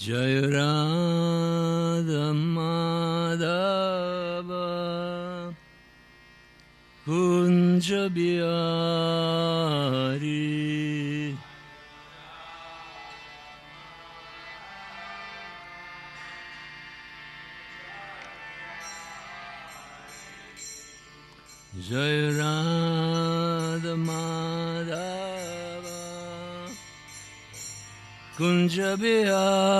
जय राधा माधव कुञ्ज बिहारी जय राधा माधव कुञ्ज Bihari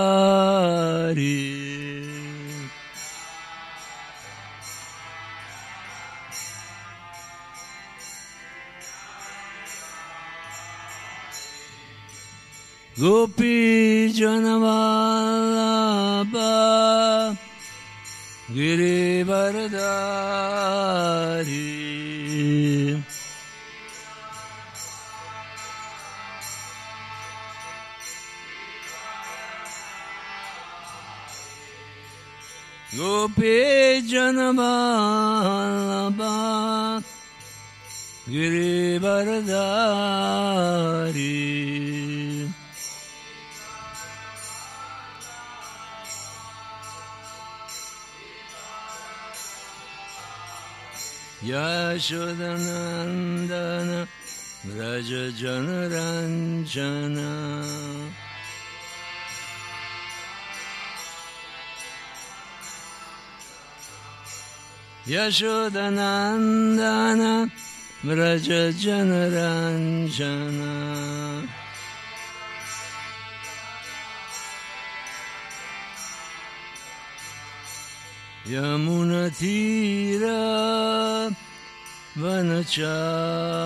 Rajodhanandana Rajajanaranjana Yashodanandana Rajajanaranjana Yamunatira Yamunatira वनचारी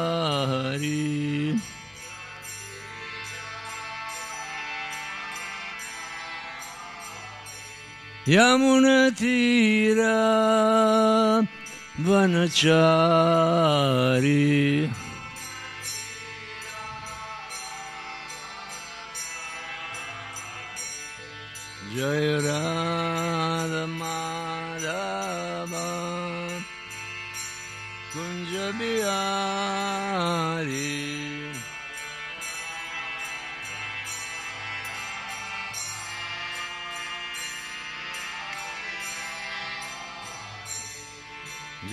यमुनतीरा वनचारी जय Radha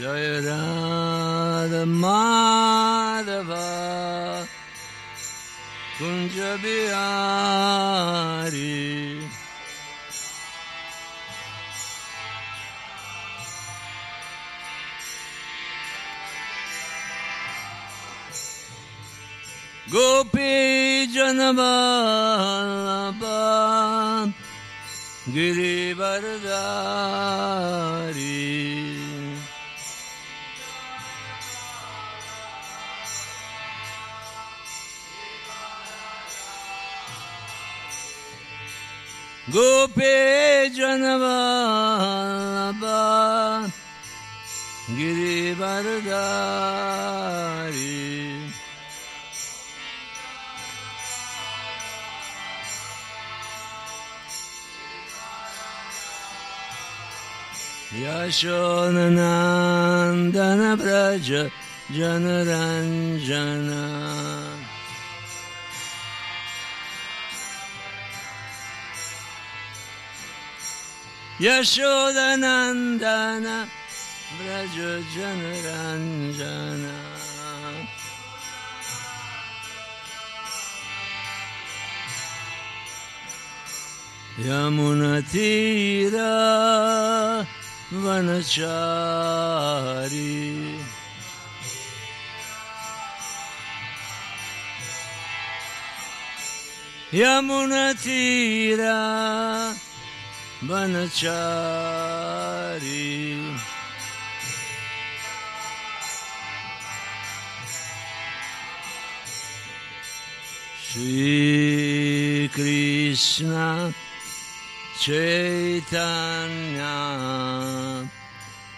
Jai Radha Madhava Kunja Bihari Gopi Janabalabha Girivardhari गोपी जनवल्लभा गिरिवरदारी यशोनन्दन Vraj Yashodanandana Brajajanaranjana Yamunatira Vanachari Yamunatira Vanachari Banachari. Sri Krishna Chaitanya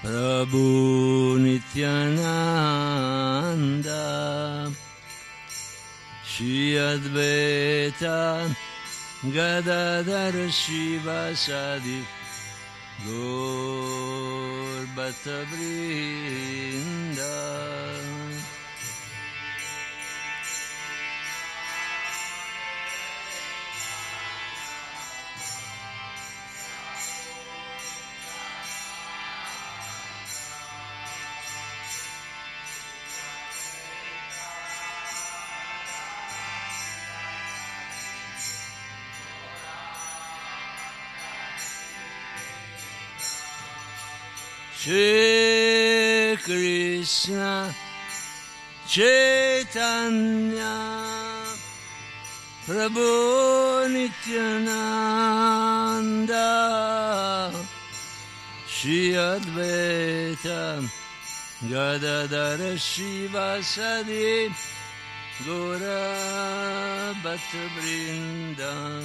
Prabhu Nityananda Sri Advaita Gadadhar शिवसदि गौर्बतवृन्द Shri Krishna Chaitanya Prabhu Nityananda Shri Advaita Gadadara Shivasadi Gora Bhatta Vrinda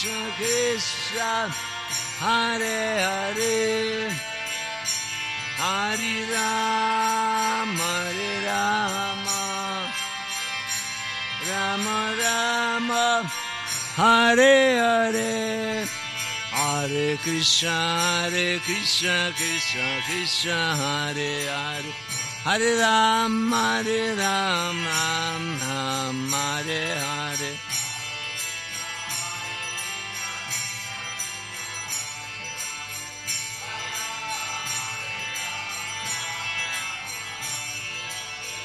Krishna Krishna Hare Hare Hare Rama Hare Rama Rama Rama Hare Hare Hare Krishna Hare Krishna Krishna Krishna Hare Hare Hare Rama Hare Rama Rama Hare Hare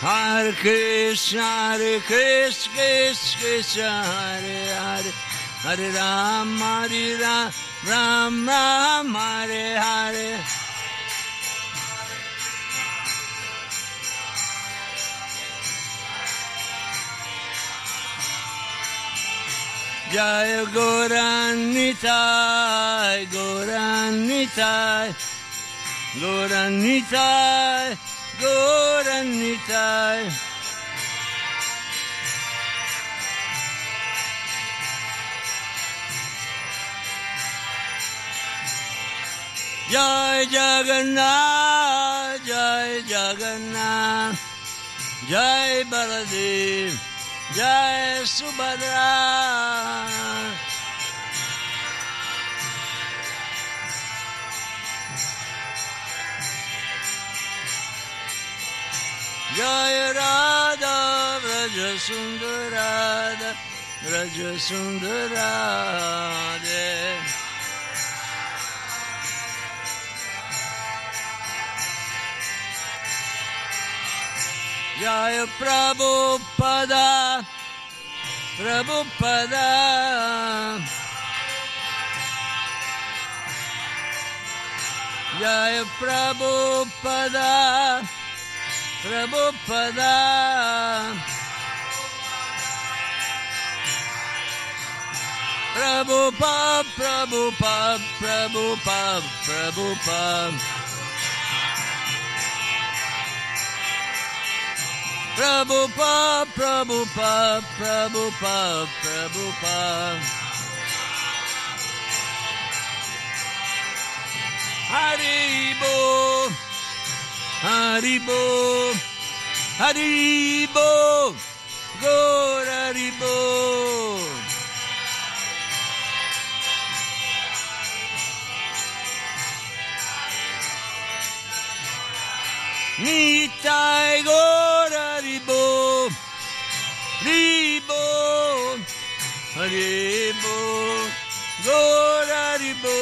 Hare Krishna, Hare Krishna, Krishna Krishna, Hare Hare, Hare Ram, Hare Ram, Ram Ram, Hare Hare. Jaya Goranitai, Goranitai, Goranitai, Goranitai. Jai Jagannath, Jai Jagannath, Jai Baladev, Jai Subhadra. Jai Radha, Vraja Sundarada, Vraja Sundarade. Jaya Prabhupada, Prabhupada. Jaya Prabhupada, Prabhupada. Prabhupada, Prabhupada, Prabhupada, Prabhupada. Prabhupada, Prabhupada, Prabhupada, Prabhupada. Haribo, Haribo, Haribo, go Haribo. Nitai go Haribo, Haribo,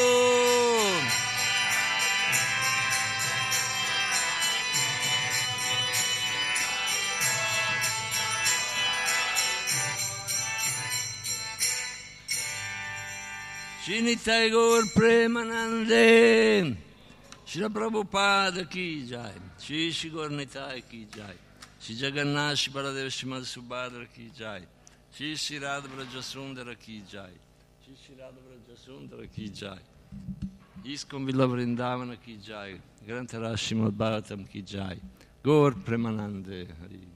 Shinitai Gaur Premanande. Shri Prabhupada ki jai, Shri Shri Gornitai ki jai, Shri Jagannath Shri Baladev Shrimad Subhadra ki jai, Shri Shri Radha Brajasundara ki jai, Shri Shri Radha Brajasundara ki jai, Iskon Villa Vrindavana ki jai, Grantara Shrimad Bhagavatam ki jai, Gaur Premanande. Hari.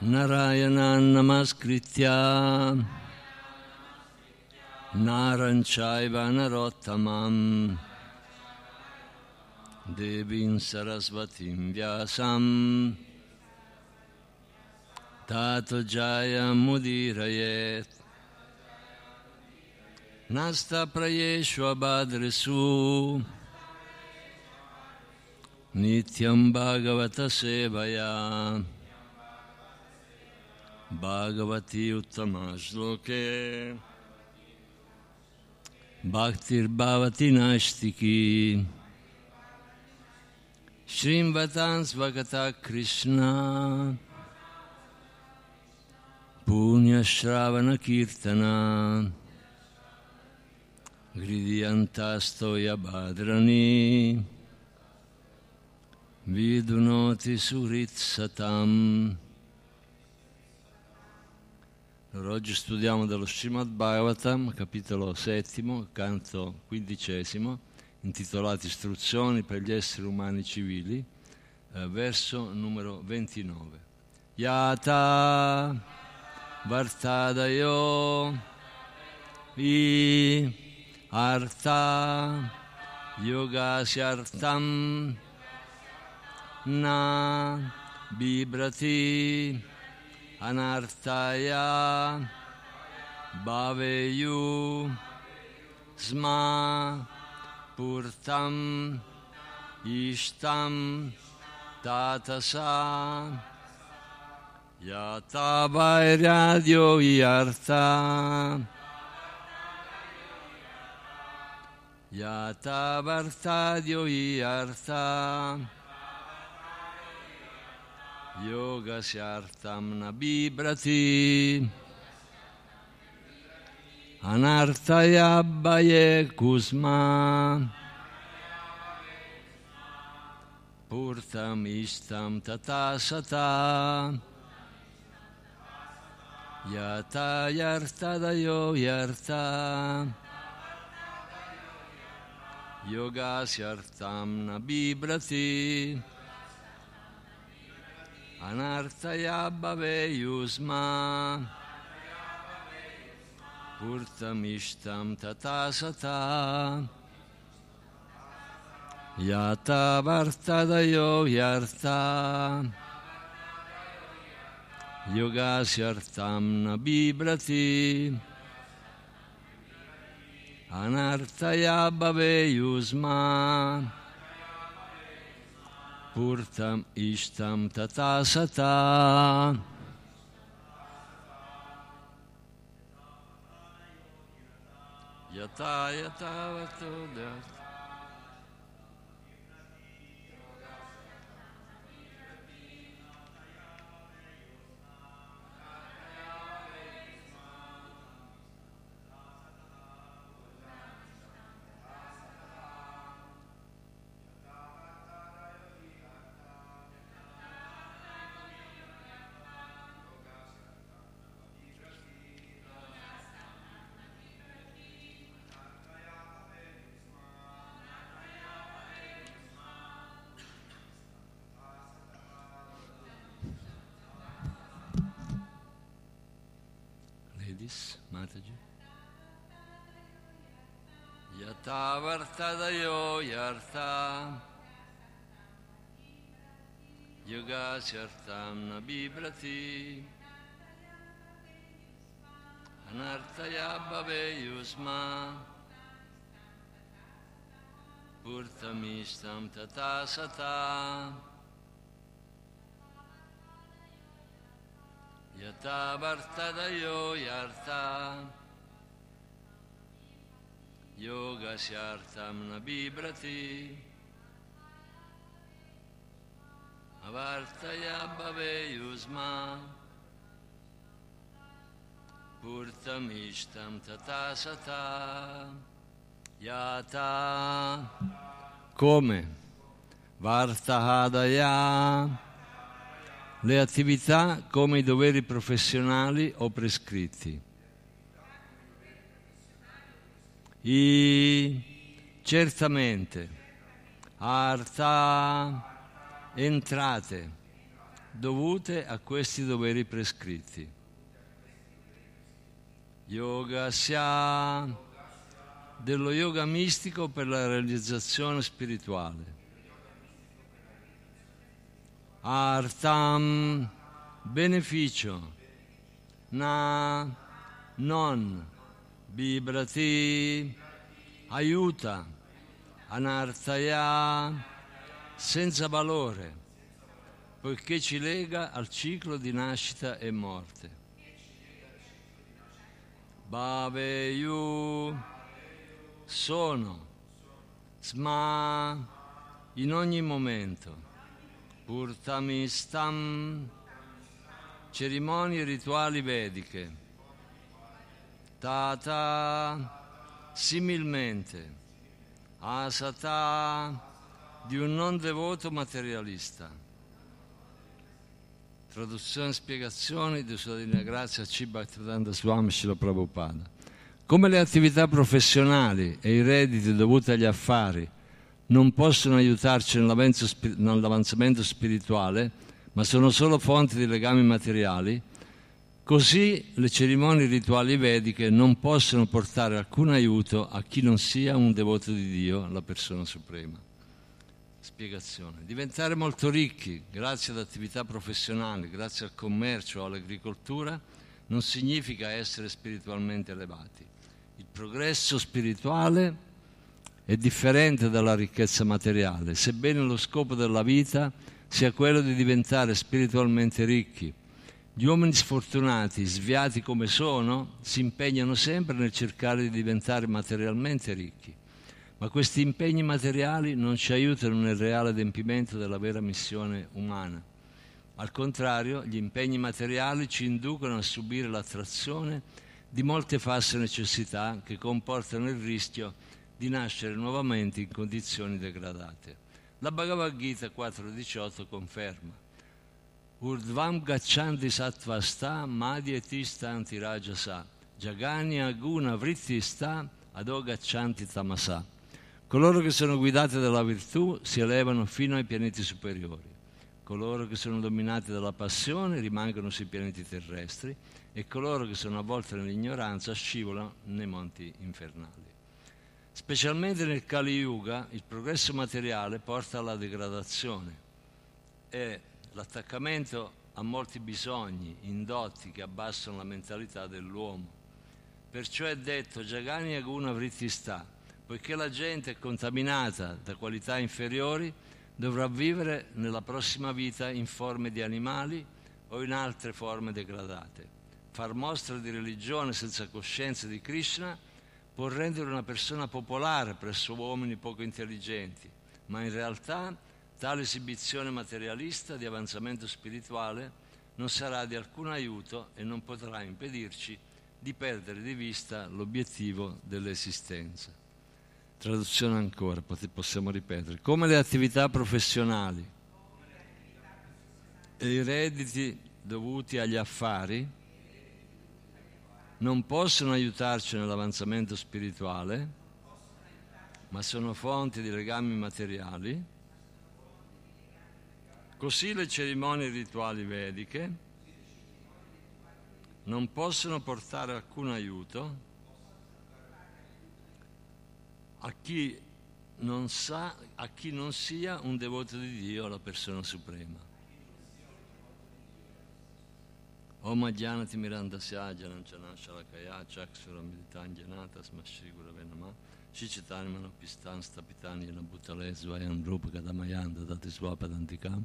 Narayana Namaskritya. Naranchaiva Narottamam. Devin Sarasvatim Vyasam. Tato Jaya Mudirayet. Nasta Prayeshwa Badresu Nityam Bhagavata Sevaya Bhagavati Uttama Shloke. Bhaktir Bhavati Nashtiki Shrimvatan Svagata Krishna. Punya Shravana Kirtana. Gridiantastoya Badrani vidunoti surit satam. Allora, oggi studiamo dallo Srimad Bhagavatam, capitolo settimo, canto quindicesimo, intitolato Istruzioni per gli esseri umani civili, eh, verso numero 29. Yata Vartadayo Vi Artha Yogasyartam Na Bibrati Anartaya Bhaveyu Sma Purtam Ishtam Tatasa Yata Vairyadio Yarta Yata Vartadio Yarta Yoga Syartam Nabibrati Anartayabbaye Kusma. Purtam Ishtam Tatasata Yata Yartadayo Yarta Yoga Syartam Nabibrati Anartaya Bhave Yusma Purtamishtam Tatasata Yata Vartadayo Yarta Yoga Syartam Nabibrati Anartaya Bhave Yusma Purtam Ishtam Tatasata Yata Yata Vato Ladies, Mataji. Yata Vartadayo Yarta Yoga Syartam Nabibrati Anartaya Bhave Yusma Purtamistam Tata Sata Yata Vartadayo Yarta Yoga Syartam Nabibrati Avartaya Bhave Yusma Purtamishtam Tata Sata Yata Come Vartahadaya le attività come i doveri professionali o prescritti. I certamente arta entrate dovute a questi doveri prescritti. Yoga sia dello yoga mistico per la realizzazione spirituale artam beneficio. Na non bibrati aiuta. Anartaya senza valore poiché ci lega al ciclo di nascita e morte. Bhaveyu sono sma in ogni momento Purtamistam, cerimonie rituali vediche. Tata, similmente. Asata, di un non devoto materialista. Traduzione e spiegazioni di Sua Divina Grazia C. Bhaktivedanta Prabhupada. Come le attività professionali e i redditi dovuti agli affari non possono aiutarci nell'avanzamento spirituale, ma sono solo fonti di legami materiali, così le cerimonie rituali vediche non possono portare alcun aiuto a chi non sia un devoto di Dio, la persona suprema. Spiegazione. Diventare molto ricchi grazie ad attività professionali, grazie al commercio o all'agricoltura, non significa essere spiritualmente elevati. Il progresso spirituale è differente dalla ricchezza materiale, sebbene lo scopo della vita sia quello di diventare spiritualmente ricchi. Gli uomini sfortunati, sviati come sono, si impegnano sempre nel cercare di diventare materialmente ricchi, ma questi impegni materiali non ci aiutano nel reale adempimento della vera missione umana. Al contrario, gli impegni materiali ci inducono a subire l'attrazione di molte false necessità che comportano il rischio di nascere nuovamente in condizioni degradate. La Bhagavad Gita 4.18 conferma Urdvam gaccianti sattvasta madhyetistanti rajasa jagani aguna vrittista ado gaccianti tamasa Coloro che sono guidati dalla virtù si elevano fino ai pianeti superiori. Coloro che sono dominati dalla passione rimangono sui pianeti terrestri e coloro che sono avvolti nell'ignoranza scivolano nei monti infernali. Specialmente nel Kali Yuga il progresso materiale porta alla degradazione e l'attaccamento a molti bisogni indotti che abbassano la mentalità dell'uomo. Perciò è detto Jagani Aguna Vrittista, poiché la gente è contaminata da qualità inferiori, dovrà vivere nella prossima vita in forme di animali o in altre forme degradate. Far mostra di religione senza coscienza di Krishna può rendere una persona popolare presso uomini poco intelligenti, ma in realtà tale esibizione materialista di avanzamento spirituale non sarà di alcun aiuto e non potrà impedirci di perdere di vista l'obiettivo dell'esistenza. Traduzione ancora, possiamo ripetere. Come le attività professionali e i redditi dovuti agli affari non possono aiutarci nell'avanzamento spirituale, ma sono fonti di legami materiali. Così le cerimonie rituali vediche non possono portare alcun aiuto a chi non, sa, a chi non sia un devoto di Dio, la persona suprema. Oma Gyanati Mirandasya Jananchana Shalakaya Chaksura Meditan Gyanata Smashigura Venama Shicitani Manopistan Stapitani Janabutale Svayam Rupa Kadamayanda Dati Swapadantikam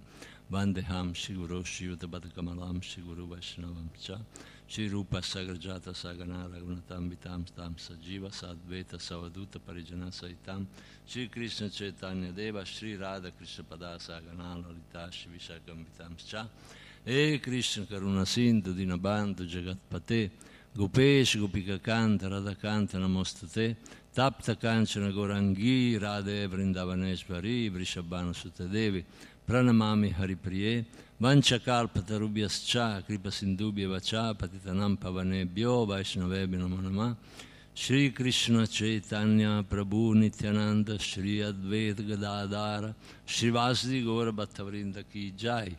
Vandeham Shiguro Shiyuta batacamalam, Shiguru Vaishnavam Cha Shri Rupa Sagrajata Sagana Raghunatam Vitam Stam Sajiva Sadveta Savaduta Parijana Saitam Shri Krishna Chaitanya Deva Shri Radha Krishna Pada Sagana Lalita Shri Vishakam Vitam Cha e Krishna Karuna Sindhu Dinabandhu Jagatpate Gopesh Gopika Kanta Radhakanta Namostate Tapta Kanchana Gorangi Radhe Vrindavaneshvari Vrishabhana Sutadevi Pranamami Haripriye Kripa Sindubhya Vacha Patitanam Pavanebhyo Vaishnavebi Namanama Shri Krishna Chaitanya Prabhu Nityananda Shri Advaita Gadadara Shri Vasdi Gaura Bhattavrinda Ki Jai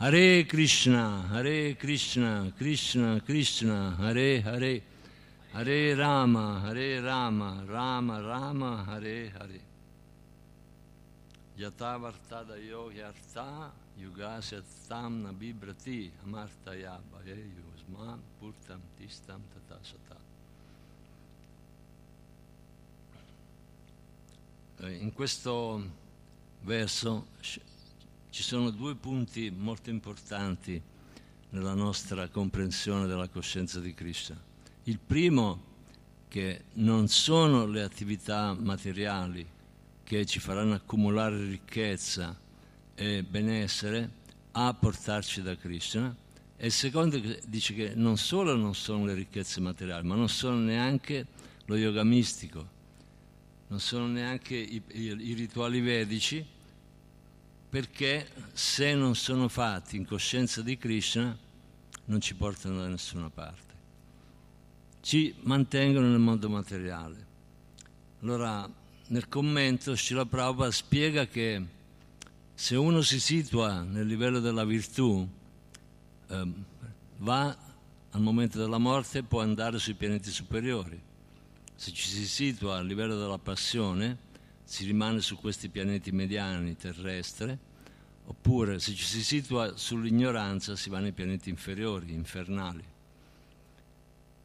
Hare Krishna, Hare Krishna, Krishna Krishna, Hare Hare, Hare Rama, Hare Rama, Rama Rama, Hare Hare. Yata Vartada Yogi Arta, Yugasya Tam Nabibrati, Amartaya Bhaye Yusma, Purtam Tistam Tatasata. In questo verso ci sono due punti molto importanti nella nostra comprensione della coscienza di Krishna. Il primo che non sono le attività materiali che ci faranno accumulare ricchezza e benessere a portarci da Krishna e il secondo dice che non solo non sono le ricchezze materiali, ma non sono neanche lo yoga mistico, non sono neanche i, i, i rituali vedici, perché se non sono fatti in coscienza di Krishna non ci portano da nessuna parte, ci mantengono nel mondo materiale. Allora nel commento Srila Prabhupada spiega che se uno si situa nel livello della virtù, eh, va al momento della morte può andare sui pianeti superiori. Se ci si situa a livello della passione, si rimane su questi pianeti mediani terrestri, oppure se ci si situa sull'ignoranza si va nei pianeti inferiori, infernali.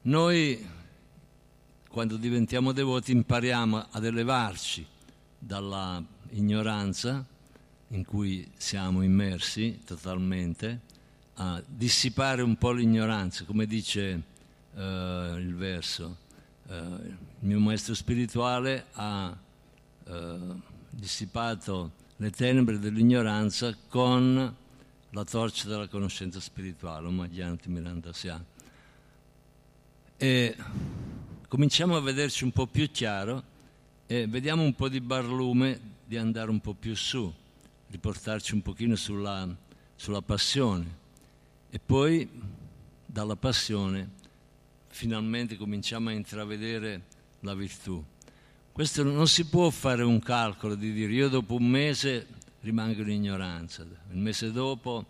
Noi, quando diventiamo devoti, impariamo ad elevarci dalla ignoranza in cui siamo immersi totalmente, a dissipare un po' l'ignoranza, come dice uh, il verso. Uh, il mio maestro spirituale ha eh, dissipato le tenebre dell'ignoranza con la torcia della conoscenza spirituale, Magyanti Mirandasya. E cominciamo a vederci un po' più chiaro e vediamo un po' di barlume di andare un po' più su, di portarci un pochino sulla, sulla passione. E poi dalla passione finalmente cominciamo a intravedere la virtù. Questo non si può fare un calcolo di dire io dopo un mese rimango in ignoranza, il mese dopo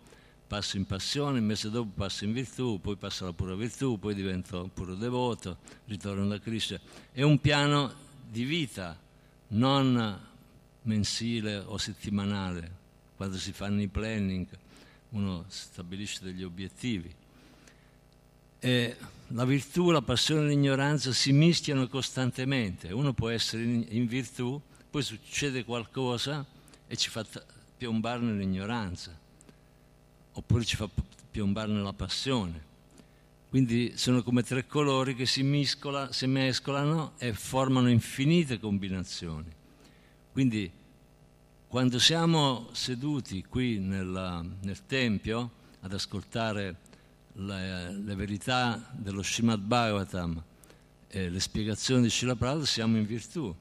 passo in passione, il mese dopo passo in virtù, poi passo alla pura virtù, poi divento puro devoto, ritorno da Cristo. È un piano di vita, non mensile o settimanale. Quando si fanno i planning uno stabilisce degli obiettivi. E la virtù, la passione e l'ignoranza si mischiano costantemente. Uno può essere in, in virtù, poi succede qualcosa e ci fa piombare nell'ignoranza, oppure ci fa piombare nella passione. Quindi sono come tre colori che si, miscola, si mescolano e formano infinite combinazioni. Quindi quando siamo seduti qui nella, nel Tempio ad ascoltare le, le verità dello Srimad Bhagavatam e le spiegazioni di Srila Prabhupada siamo in virtù.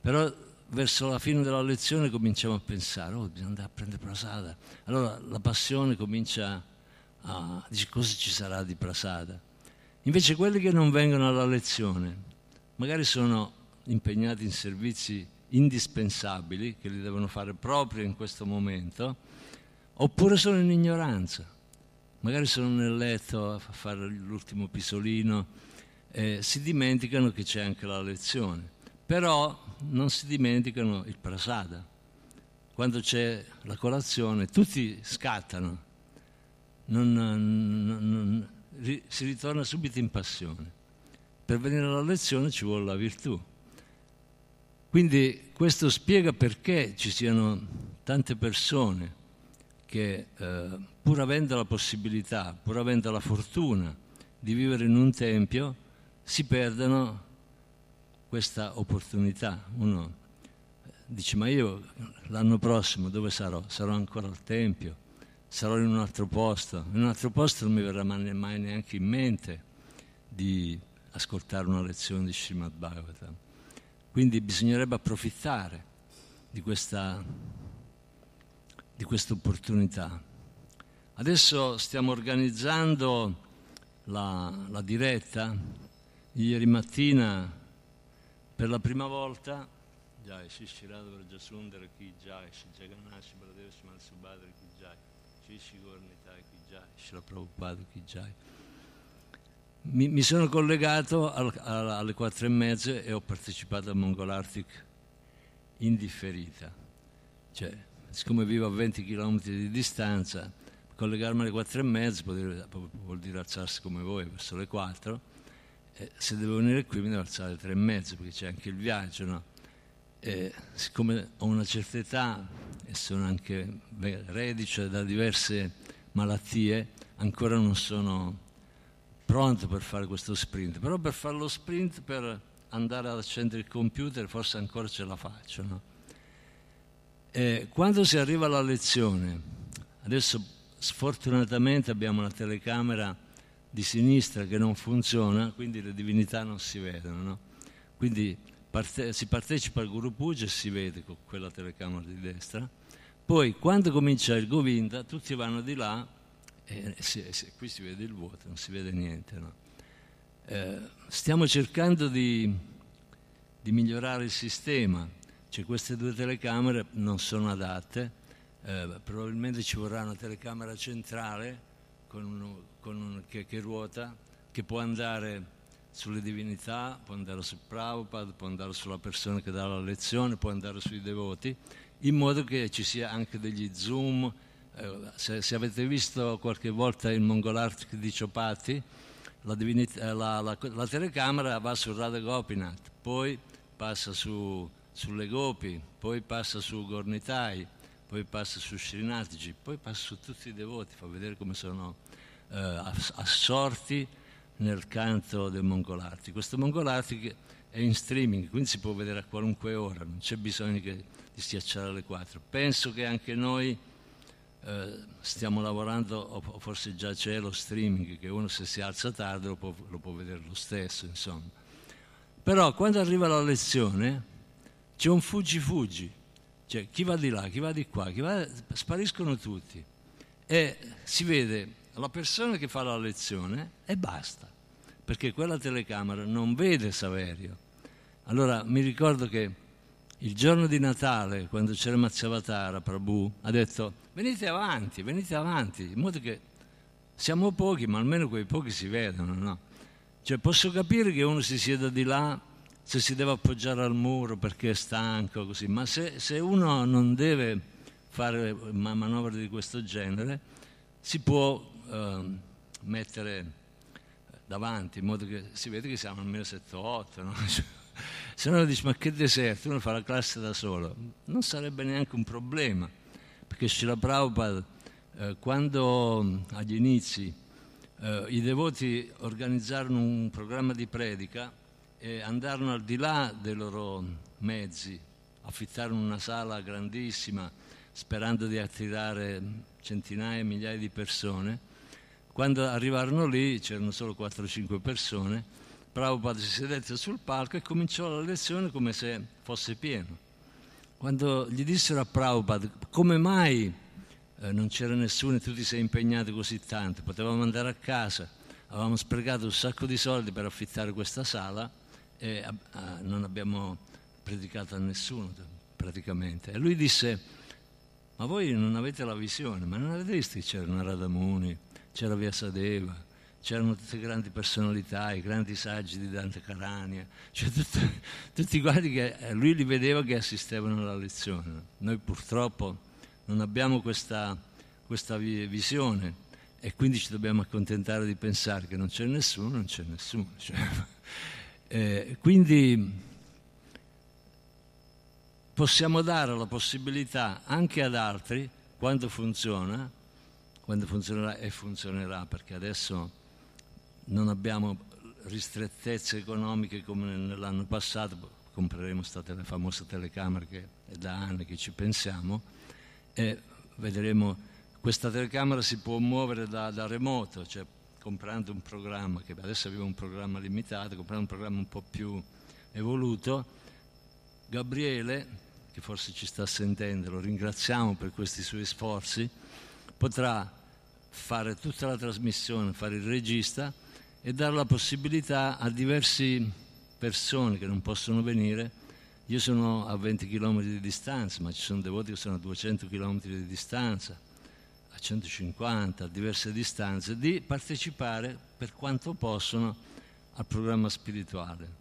Però verso la fine della lezione cominciamo a pensare, oh, bisogna andare a prendere prasada. Allora la passione comincia a dire cosa ci sarà di prasada. Invece quelli che non vengono alla lezione, magari sono impegnati in servizi indispensabili, che li devono fare proprio in questo momento, oppure sono in ignoranza magari sono nel letto a fare l'ultimo pisolino, eh, si dimenticano che c'è anche la lezione, però non si dimenticano il prasada. Quando c'è la colazione tutti scattano, non, non, non, si ritorna subito in passione. Per venire alla lezione ci vuole la virtù. Quindi questo spiega perché ci siano tante persone che eh, pur avendo la possibilità, pur avendo la fortuna di vivere in un tempio, si perdono questa opportunità. Uno dice ma io l'anno prossimo dove sarò? Sarò ancora al tempio, sarò in un altro posto, in un altro posto non mi verrà mai neanche in mente di ascoltare una lezione di Srimad Bhagavatam. Quindi bisognerebbe approfittare di questa di questa opportunità. Adesso stiamo organizzando la, la diretta. Ieri mattina, per la prima volta, Jai, Shishi Radhava Jasundara Ki Jai, Shi Jagannasi Baladev Sman Subhadra Ki Jai, Shishi Gornitai Ki Jai, Shri Prabhupada Ki Jai. Mi, mi, sono collegato al, al, alle quattro e mezza e ho partecipato al Mongol Arctic indifferita. Cioè, siccome vivo a 20 km di distanza, collegarmi alle 4 e mezza vuol dire, vuol dire alzarsi come voi verso le 4, e se devo venire qui mi devo alzare alle 3 e mezza perché c'è anche il viaggio, no? E siccome ho una certa età e sono anche reduce da diverse malattie, ancora non sono pronto per fare questo sprint, però per fare lo sprint, per andare ad accendere il computer, forse ancora ce la faccio, no? Eh, quando si arriva alla lezione, adesso sfortunatamente abbiamo una telecamera di sinistra che non funziona, quindi le divinità non si vedono, no? Quindi parte, si partecipa al Guru Puja e si vede con quella telecamera di destra, Poi quando comincia il Govinda tutti vanno di là e se, se, qui si vede il vuoto, non si vede niente. No? Eh, stiamo cercando di, di, migliorare il sistema, cioè queste due telecamere non sono adatte, eh, probabilmente ci vorrà una telecamera centrale con uno, con un, che, che ruota, che può andare sulle divinità, può andare su Prabhupada, può andare sulla persona che dà la lezione, può andare sui devoti, in modo che ci sia anche degli zoom. Eh, se, se, avete visto qualche volta il Mongolartic di Ciopati, la, divinità, la, la, la, telecamera va su Radha Gopinath, poi passa su, sulle Gopi, poi passa su Gornitai, poi passa su Srinatiji, poi passa su tutti i devoti, fa vedere come sono eh, assorti nel canto del Mongolarti. Questo Mongolarti è in streaming, quindi si può vedere a qualunque ora, non c'è bisogno che, di schiacciare alle 4. Penso che anche noi eh, stiamo lavorando, o forse già c'è lo streaming, che uno se si alza tardi lo può, lo può vedere lo stesso, insomma. Però quando arriva la lezione c'è un fuggi-fuggi, cioè chi va di là, chi va di qua, chi va, spariscono tutti e si vede la persona che fa la lezione e basta perché quella telecamera non vede Saverio. Allora mi ricordo che il giorno di Natale, quando c'era Mazzavatara, Prabhu, ha detto venite avanti, venite avanti, in modo che siamo pochi, ma almeno quei pochi si vedono, no? Cioè posso capire che uno si sieda di là se si deve appoggiare al muro perché è stanco, così, ma se, se uno non deve fare manovre di questo genere, si può eh, mettere davanti, in modo che si vede che siamo almeno 7-8, no? se no dici ma che deserto, uno fa la classe da solo, non sarebbe neanche un problema, perché Srila Prabhupada eh, quando agli inizi eh, i devoti organizzarono un programma di predica e andarono al di là dei loro mezzi, affittarono una sala grandissima sperando di attirare centinaia, migliaia di persone, quando arrivarono lì c'erano solo 4-5 persone, Prabhupada si sedette sul palco e cominciò la lezione come se fosse pieno. Quando gli dissero a Prabhupada come mai eh, non c'era nessuno e tu ti sei impegnato così tanto, potevamo andare a casa, avevamo sprecato un sacco di soldi per affittare questa sala e eh, non abbiamo predicato a nessuno praticamente. E lui disse, ma voi non avete la visione, ma non avete visto che c'erano Radamuni, c'era Vyasadeva, c'erano tutte grandi personalità, i grandi saggi di Dante Carania, cioè tutto, tutti quanti che eh, lui li vedeva che assistevano alla lezione. Noi purtroppo non abbiamo questa, questa visione e quindi ci dobbiamo accontentare di pensare che non c'è nessuno, non c'è nessuno. Cioè, eh, quindi possiamo dare la possibilità anche ad altri, quando funziona, quando funzionerà e funzionerà, perché adesso non abbiamo ristrettezze economiche come nell'anno passato, compreremo state le famose telecamere che è da anni che ci pensiamo e vedremo questa telecamera si può muovere da, da remoto, cioè comprando un programma, che adesso abbiamo un programma limitato, comprando un programma un po' più evoluto, Gabriele, che forse ci sta sentendo, lo ringraziamo per questi suoi sforzi, potrà fare tutta la trasmissione, fare il regista e dare la possibilità a diverse persone che non possono venire. Io sono a 20 km di distanza, ma ci sono devoti che sono a 200 km di distanza, 150, a diverse distanze, di partecipare per quanto possono al programma spirituale.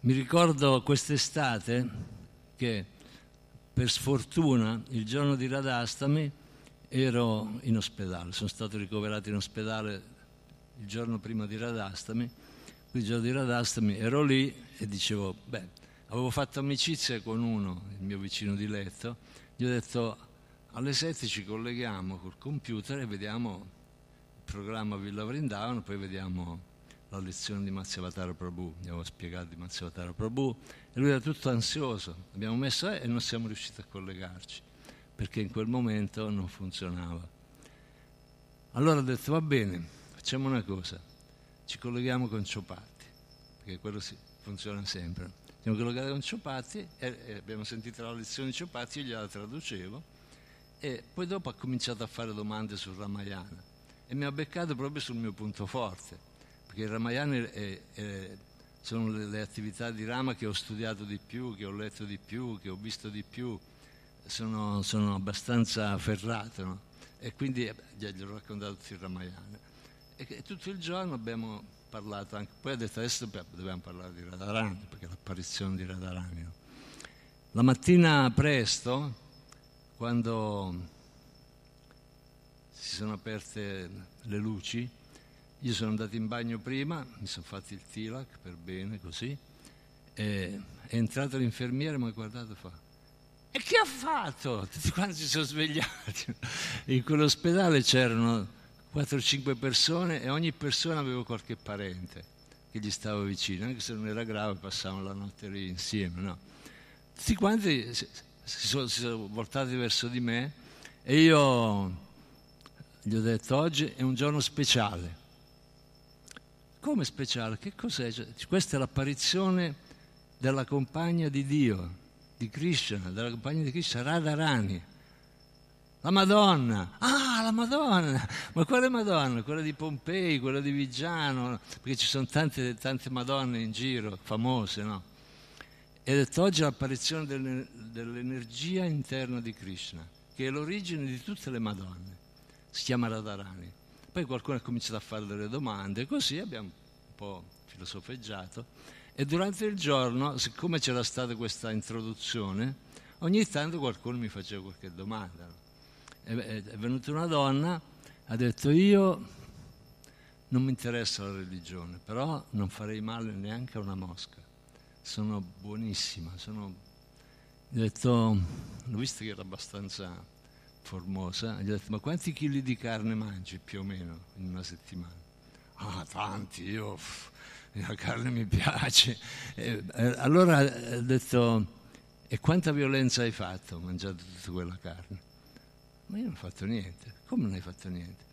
Mi ricordo quest'estate che per sfortuna il giorno di Radastami ero in ospedale, sono stato ricoverato in ospedale il giorno prima di Radastami, il giorno di Radastami ero lì e dicevo, beh, avevo fatto amicizia con uno, il mio vicino di letto, gli ho detto alle 7 ci colleghiamo col computer e vediamo il programma Villa Vrindavana, poi vediamo la lezione di Mazziavatara Prabhu, avevo spiegato di Mazziavatara Prabhu. E lui era tutto ansioso, abbiamo messo e non siamo riusciti a collegarci perché in quel momento non funzionava. Allora ho detto va bene, facciamo una cosa, ci colleghiamo con Ciopatti, perché quello funziona sempre. siamo collocati con Ciopatti e, e abbiamo sentito la lezione di Ciopatti, io gliela traducevo e poi dopo ha cominciato a fare domande sul Ramayana e mi ha beccato proprio sul mio punto forte, perché il Ramayana è, è, sono le, le, attività di Rama che ho studiato di più, che ho letto di più, che ho visto di più, sono, sono abbastanza ferrato no? e quindi eh, gli ho raccontato tutto il Ramayana. E, e tutto il giorno abbiamo parlato anche, poi adesso, adesso dobbiamo parlare di Radharani, perché l'apparizione di Radharani. No? La mattina presto, quando si sono aperte le luci, io sono andato in bagno prima, mi sono fatto il tilak per bene così, è entrato l'infermiere mi ha guardato e fa e che ha fatto? Tutti quanti si sono svegliati. In quell'ospedale c'erano 4-5 persone e ogni persona aveva qualche parente che gli stava vicino, anche se non era grave, passavano la notte lì insieme. No? Tutti quanti si sono, si sono voltati verso di me e io gli ho detto oggi è un giorno speciale. Come speciale? Che cos'è? Cioè, questa è l'apparizione della compagna di Dio, di Krishna, della compagna di Krishna, Radharani. La Madonna, ah la Madonna, ma quale Madonna? Quella di Pompei, quella di Vigiano, perché ci sono tante, tante Madonne in giro, famose, no? E ho detto oggi è l'apparizione dell'energia interna di Krishna, che è l'origine di tutte le Madonne si chiama Radharani. Poi qualcuno ha cominciato a fare delle domande, così abbiamo un po' filosofeggiato e durante il giorno, siccome c'era stata questa introduzione, ogni tanto qualcuno mi faceva qualche domanda. È, è, è venuta una donna, ha detto io non mi interessa la religione, però non farei male neanche a una mosca. Sono buonissima, sono... Ho detto, l'ho visto che era abbastanza Formosa, gli ho detto ma quanti chili di carne mangi più o meno in una settimana? Ah, tanti, io pff, la carne mi piace. E, eh, allora ho detto, e quanta violenza hai fatto mangiando tutta quella carne? Ma io non ho fatto niente. Come non hai fatto niente?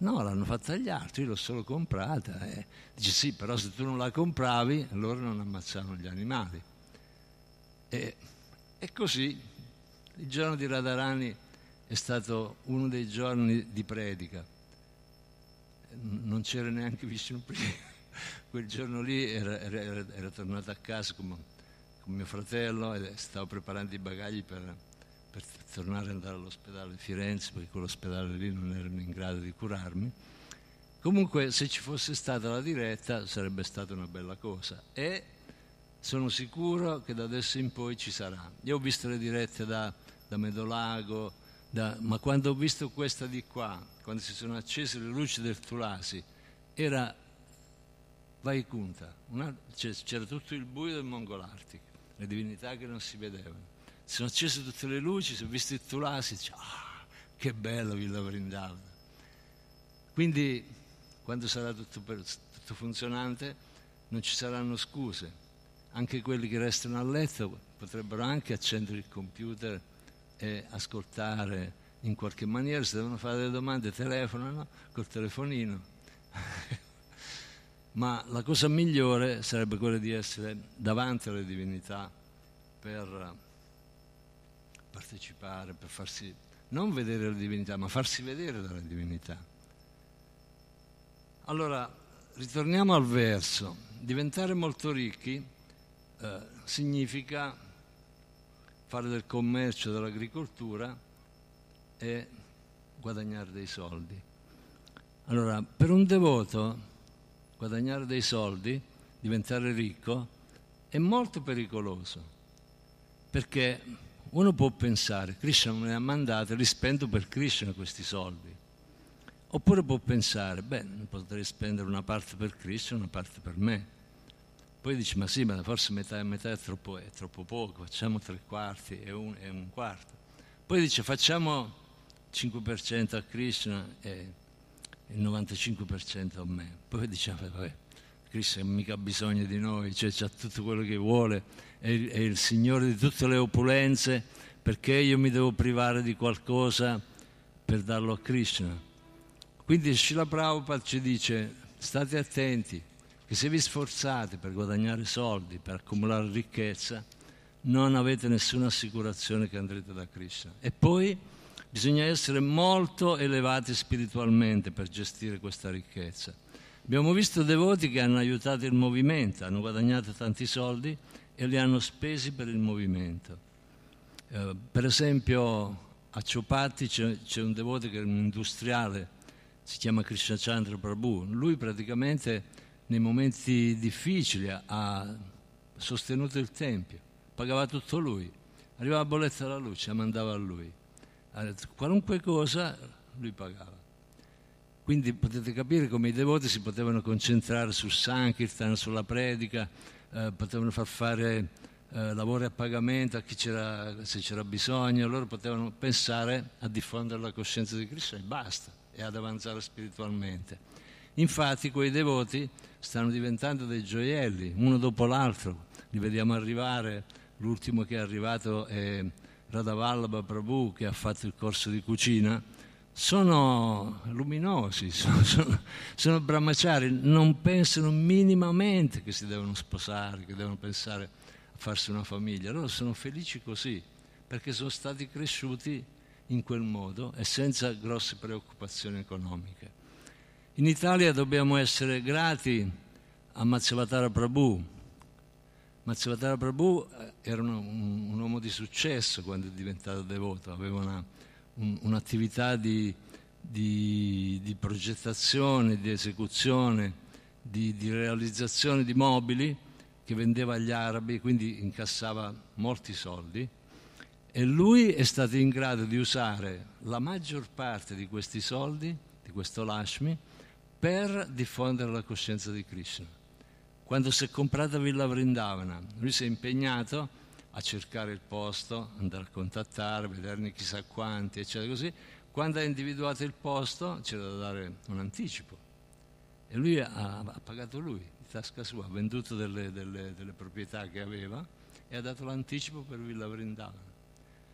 No, l'hanno fatta gli altri, l'ho solo comprata. Eh. Dice sì, però se tu non la compravi, allora non ammazzavano gli animali. E, e così, il giorno di Radharani è stato uno dei giorni di predica. Non c'era neanche vicino prima. Quel giorno lì era, era, era tornato a casa con, con, mio fratello e stavo preparando i bagagli per, per tornare ad andare all'ospedale di Firenze perché quell'ospedale lì non erano in grado di curarmi. Comunque se ci fosse stata la diretta sarebbe stata una bella cosa e sono sicuro che da adesso in poi ci sarà. Io ho visto le dirette da, da Medolago, da, ma quando ho visto questa di qua, quando si sono accese le luci del Tulasi, era Vaikunta, una, c'era tutto il buio del Mongolartico, le divinità che non si vedevano. Sono accese tutte le luci, si è visto il Tulasi, dice, ah, che bello Villa Vrindavana. Quindi, quando sarà tutto, per, tutto funzionante, non ci saranno scuse. Anche quelli che restano a letto potrebbero anche accendere il computer e ascoltare in qualche maniera, se devono fare delle domande telefonano col telefonino. Ma la cosa migliore sarebbe quella di essere davanti alle divinità per partecipare, per farsi non vedere le divinità, ma farsi vedere dalle divinità. Allora, ritorniamo al verso. Diventare molto ricchi eh, significa fare del commercio, dell'agricoltura e guadagnare dei soldi. Allora, per un devoto guadagnare dei soldi, diventare ricco, è molto pericoloso, perché uno può pensare, Krishna me ne ha mandato, li spendo per Krishna questi soldi. Oppure può pensare, beh, potrei spendere una parte per Krishna e una parte per me. Poi dici, ma sì, ma forse metà e metà è troppo, è troppo poco, facciamo tre quarti e un, e un quarto. Poi dice, facciamo 5% a Krishna e il 95% a me. Poi dice, vabbè, Krishna mica ha bisogno di noi, cioè ha tutto quello che vuole, è è il Signore di tutte le opulenze, perché io mi devo privare di qualcosa per darlo a Krishna? Quindi Srila Prabhupada ci dice, state attenti, che se vi sforzate per guadagnare soldi, per accumulare ricchezza, non avete nessuna assicurazione che andrete da Krishna. E poi bisogna essere molto elevati spiritualmente per gestire questa ricchezza. Abbiamo visto devoti che hanno aiutato il movimento, hanno guadagnato tanti soldi e li hanno spesi per il movimento. Eh, per esempio a Ciopatti c'è, c'è, un devoto che è un industriale, si chiama Krishna Chandra Prabhu. Lui praticamente nei momenti difficili ha sostenuto il Tempio, pagava tutto lui, arrivava la bolletta della luce, la mandava a lui, qualunque cosa lui pagava. Quindi potete capire come i devoti si potevano concentrare sul Sankirtan, sulla predica, eh, potevano far fare eh, lavori a pagamento a chi c'era, se c'era bisogno, loro potevano pensare a diffondere la coscienza di Cristo e basta, e ad avanzare spiritualmente. Infatti quei devoti stanno diventando dei gioielli, uno dopo l'altro, li vediamo arrivare, l'ultimo che è arrivato è Radhavallabha Prabhu che ha fatto il corso di cucina, sono luminosi, sono, sono, sono brahmachari, non pensano minimamente che si devono sposare, che devono pensare a farsi una famiglia, loro sono felici così, perché sono stati cresciuti in quel modo e senza grosse preoccupazioni economiche. In Italia dobbiamo essere grati a Mazzavatara Prabhu. Mazzavatara Prabhu eh, era un, un, un, uomo di successo quando è diventato devoto, aveva una, un, un'attività di, di, di, progettazione, di esecuzione, di, di realizzazione di mobili che vendeva agli arabi, quindi incassava molti soldi e lui è stato in grado di usare la maggior parte di questi soldi, di questo Lashmi, per diffondere la coscienza di Krishna. Quando si è comprata Villa Vrindavana, lui si è impegnato a cercare il posto, andare a contattare, vederne chissà quanti, eccetera così. Quando ha individuato il posto c'era da dare un anticipo e lui ha, ha pagato lui, di tasca sua, ha venduto delle, delle, delle proprietà che aveva e ha dato l'anticipo per Villa Vrindavana.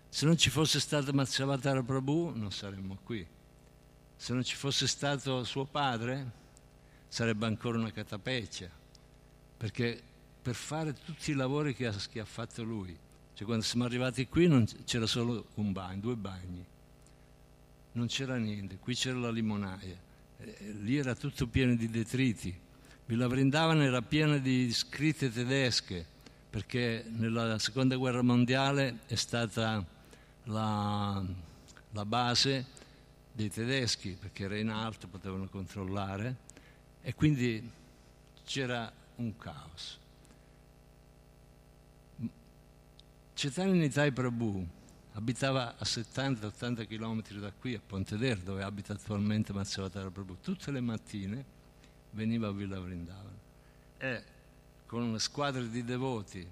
Se non ci fosse stato Matsyavatara Prabhu non saremmo qui se non ci fosse stato suo padre sarebbe ancora una catapecchia, perché per fare tutti i lavori che ha, che ha fatto lui, cioè quando siamo arrivati qui c'era solo un bagno, due bagni, non c'era niente, qui c'era la limonaia, eh, lì era tutto pieno di detriti, Villa Vrindavana era piena di scritte tedesche, perché nella seconda guerra mondiale è stata la, la base dei tedeschi perché era in alto, potevano controllare e quindi c'era un caos. Chaitanya Nitai Prabhu abitava a 70-80 km da qui, a Pontedera, dove abita attualmente Mazzavatara Prabhu. Tutte le mattine veniva a Villa Vrindavana e con una squadra di devoti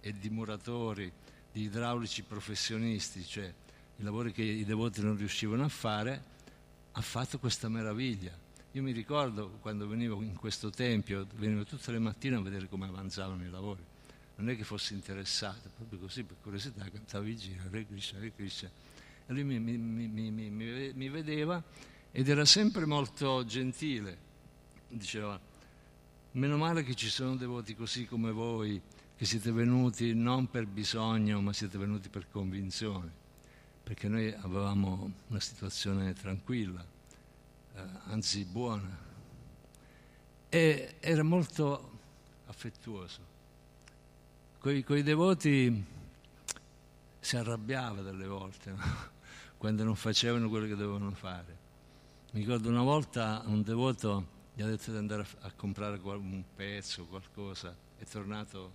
e di muratori, di idraulici professionisti, cioè i lavori che i devoti non riuscivano a fare, ha fatto questa meraviglia. Io mi ricordo quando venivo in questo tempio, venivo tutte le mattine a vedere come avanzavano i lavori. Non è che fossi interessato, proprio così per curiosità cantavo i giri, Re Krishna, Re Krishna. E lui mi, mi, mi, mi vedeva ed era sempre molto gentile. Diceva, meno male che ci sono devoti così come voi, che siete venuti non per bisogno, ma siete venuti per convinzione perché noi avevamo una situazione tranquilla, eh, anzi buona, e era molto affettuoso. Con i devoti si arrabbiava delle volte no? quando non facevano quello che dovevano fare. Mi ricordo una volta un devoto gli ha detto di andare a, comprare un pezzo, qualcosa, è tornato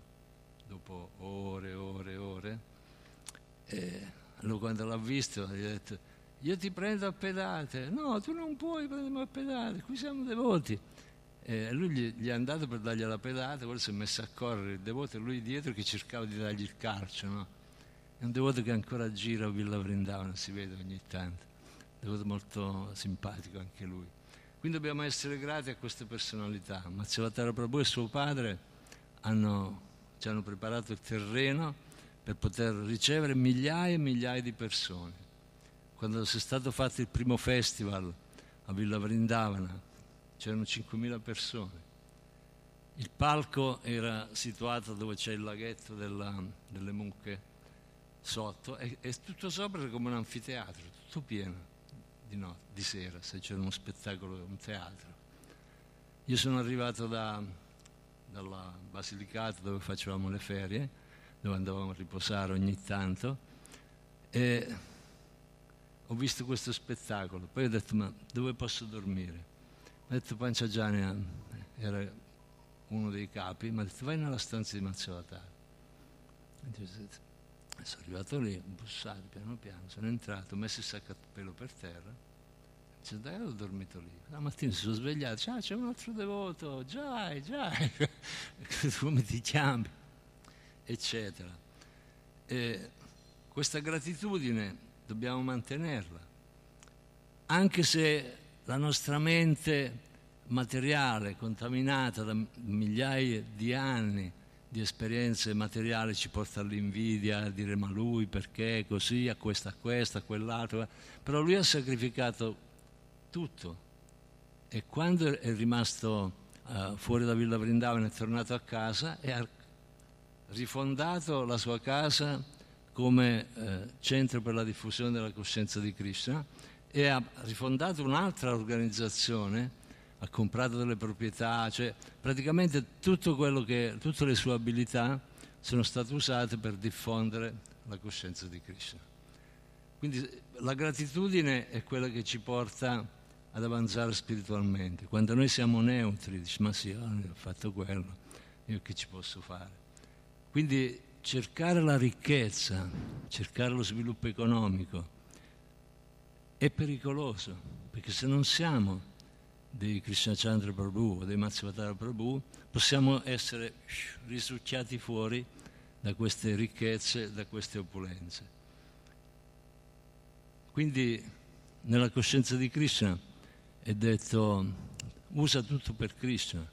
dopo ore ore ore. E allora quando l'ha visto gli ha detto io ti prendo a pedate. No, tu non puoi prendermi a pedate, qui siamo devoti. E lui gli, gli è andato per dargli la pedata, poi si è messo a correre il devoto e lui dietro che cercava di dargli il calcio. No? È un devoto che ancora gira a Villa Vrindavana, si vede ogni tanto. Un devoto molto simpatico anche lui. Quindi dobbiamo essere grati a queste personalità. Mazzavatara Prabhu e suo padre hanno, ci hanno preparato il terreno per poter ricevere migliaia e migliaia di persone. Quando si è stato fatto il primo festival a Villa Vrindavana c'erano 5.000 persone il palco era situato dove c'è il laghetto della, delle mucche sotto e, e, tutto sopra era come un anfiteatro, tutto pieno di, no, di sera, se c'era uno spettacolo, un teatro. Io sono arrivato da, dalla Basilicata dove facevamo le ferie, dove andavamo a riposare ogni tanto e ho visto questo spettacolo. Poi ho detto, ma dove posso dormire? Detto Panciagiani, era uno dei capi, mi ha detto vai nella stanza di Mazzolatare. Sono arrivato lì, bussato piano piano, sono entrato, ho messo il sacco a pelo per terra, dice dai ho dormito lì. La mattina si sono svegliato, ah c'è un altro devoto, già, già, come ti chiami? Eccetera. E questa gratitudine dobbiamo mantenerla, anche se la nostra mente materiale contaminata da migliaia di anni di esperienze materiali ci porta all'invidia, a dire ma lui perché così, a questa, a questa, a quell'altro, però lui ha sacrificato tutto. E quando è rimasto uh, fuori da Villa Vrindavan è tornato a casa e ha rifondato la sua casa come eh, centro per la diffusione della coscienza di Krishna e ha rifondato un'altra organizzazione ha comprato delle proprietà, cioè praticamente che, tutte le sue abilità sono state usate per diffondere la coscienza di Krishna. Quindi la gratitudine è quella che ci porta ad avanzare spiritualmente. Quando noi siamo neutri, dici ma sì, oh, ho fatto quello, io che ci posso fare? Quindi cercare la ricchezza, cercare lo sviluppo economico è pericoloso, perché se non siamo di Krishna Chandra Prabhu o dei Matsyavatara Prabhu, possiamo essere risucchiati fuori da queste ricchezze, da queste opulenze. Quindi nella coscienza di Krishna è detto usa tutto per Krishna.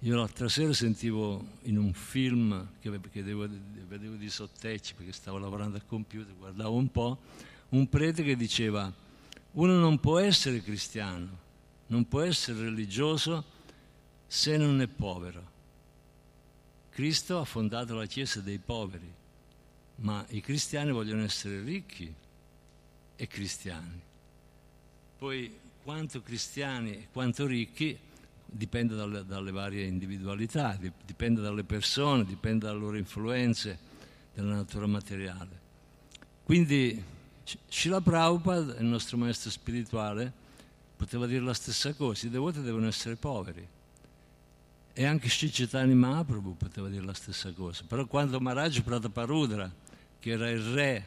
Io l'altra sera sentivo in un film che, vedevo, vedevo di sottecchi perché stavo lavorando al computer, guardavo un po', un prete che diceva uno non può essere cristiano non può essere religioso se non è povero. Cristo ha fondato la Chiesa dei poveri, ma i cristiani vogliono essere ricchi e cristiani. Poi quanto cristiani e quanto ricchi dipende dalle, dalle varie individualità, dipende dalle persone, dipende dalle loro influenze, dalla natura materiale. Quindi Srila Prabhupada, il nostro maestro spirituale, poteva dire la stessa cosa, i devoti devono essere poveri. E anche Sri Chaitanya Mahaprabhu poteva dire la stessa cosa. Però quando Maharaj Prataparudra, che era il re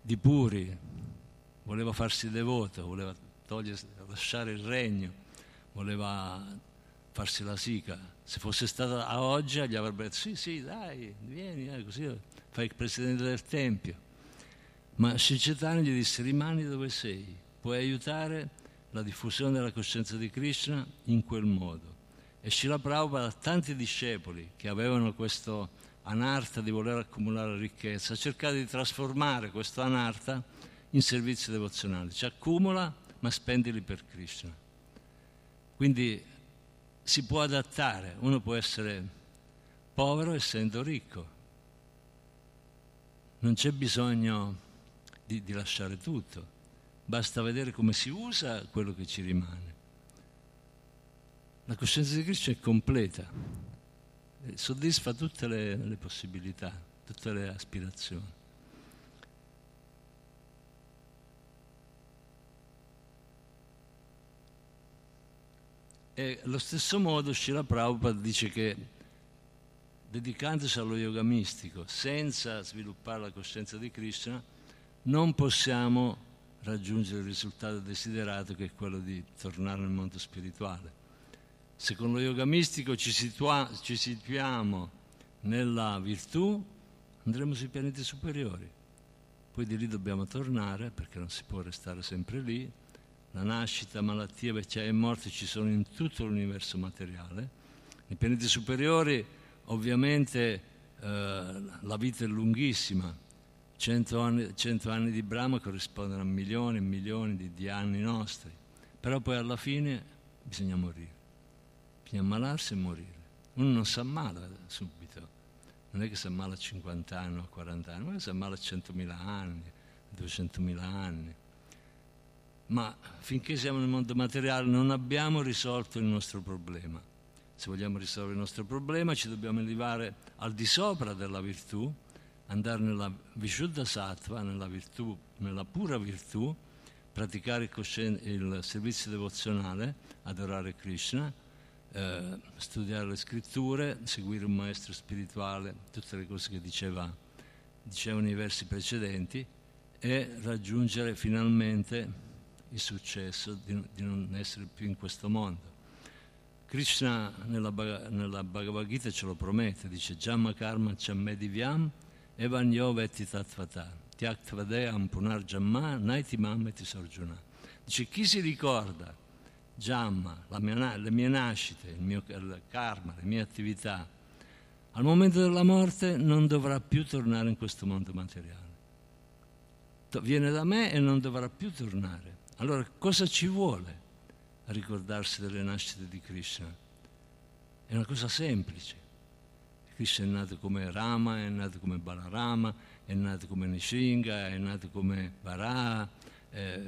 di Puri, voleva farsi devoto, voleva lasciare il regno, voleva farsi la sica, se fosse stata a oggi gli avrebbe detto sì, sì, dai, vieni, eh, così fai il presidente del Tempio. Ma Sri Chaitanya gli disse rimani dove sei, puoi aiutare la diffusione della coscienza di Krishna in quel modo. E Srila Prabhupada tanti discepoli che avevano questo anarta di voler accumulare ricchezza, ha cercato di trasformare questo anarta in servizio devozionale, ci accumula ma spendili per Krishna. Quindi si può adattare, uno può essere povero essendo ricco, non c'è bisogno di, di lasciare tutto basta vedere come si usa quello che ci rimane. La coscienza di Cristo è completa, soddisfa tutte le, le possibilità, tutte le aspirazioni. E allo stesso modo Srila Prabhupada dice che dedicandosi allo yoga mistico senza sviluppare la coscienza di Krishna non possiamo raggiungere il risultato desiderato che è quello di tornare nel mondo spirituale. Se con lo yoga mistico ci, situa- ci situiamo nella virtù, andremo sui pianeti superiori. Poi di lì dobbiamo tornare perché non si può restare sempre lì. La nascita, malattia, vecchiaia e morte ci sono in tutto l'universo materiale. Nei pianeti superiori ovviamente eh, la vita è lunghissima, Cento anni, cento anni, di Brahma corrispondono a milioni e milioni di, di, anni nostri, però poi alla fine bisogna morire, bisogna ammalarsi e morire. Uno non si ammala subito, non è che si ammala a 50 anni o a 40 anni, ma si ammala a 100.000 anni, a 200.000 anni. Ma finché siamo nel mondo materiale non abbiamo risolto il nostro problema. Se vogliamo risolvere il nostro problema ci dobbiamo elevare al di sopra della virtù, andare nella Vishuddha Sattva, nella, virtù, nella pura virtù, praticare il, servizio devozionale, adorare Krishna, eh, studiare le scritture, seguire un maestro spirituale, tutte le cose che diceva, dicevano i versi precedenti e raggiungere finalmente il successo di, di non essere più in questo mondo. Krishna nella, nella, Bhagavad Gita ce lo promette, dice Jamma karma chammedivyam evanyo vetti tattvata tyaktvadeyam punarjamma naiti mammeti sorjuna. Dice chi si ricorda Jamma, le mie nascite, il mio il karma, le mie attività, al momento della morte non dovrà più tornare in questo mondo materiale. Viene da me e non dovrà più tornare. Allora cosa ci vuole a ricordarsi delle nascite di Krishna? È una cosa semplice. Krishna è nato come Rama, è nato come Balarama, è nato come Nishinga, è nato come Varaha, eh,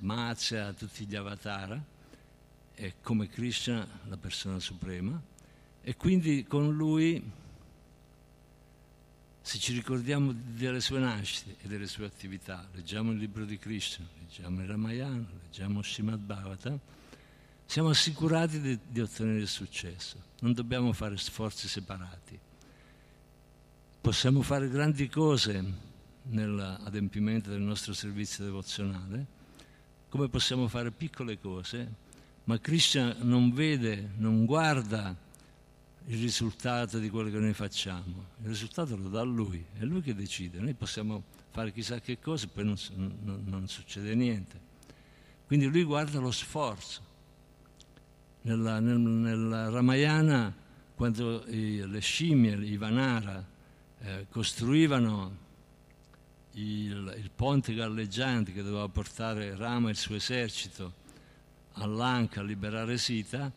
Matsya, tutti gli avatara, è come Krishna la persona suprema. E quindi con lui se ci ricordiamo delle sue nascite e delle sue attività, leggiamo il libro di Krishna, leggiamo il Ramayana, leggiamo Srimad Bhagavatam, siamo assicurati di, di ottenere il successo, non dobbiamo fare sforzi Possiamo fare grandi cose nell'adempimento del nostro servizio devozionale, come possiamo fare piccole cose, ma Krishna non vede, non guarda il risultato di quello che noi facciamo. Il risultato lo dà Lui, è Lui che decide. Noi possiamo fare chissà che cosa e poi non, non, non succede niente. Quindi Lui guarda lo sforzo. Nella, nel, nel Ramayana, quando i, le scimmie, i Vanara, eh, costruivano il, il, ponte galleggiante che doveva portare Rama e il suo esercito all'Anca a liberare Sita,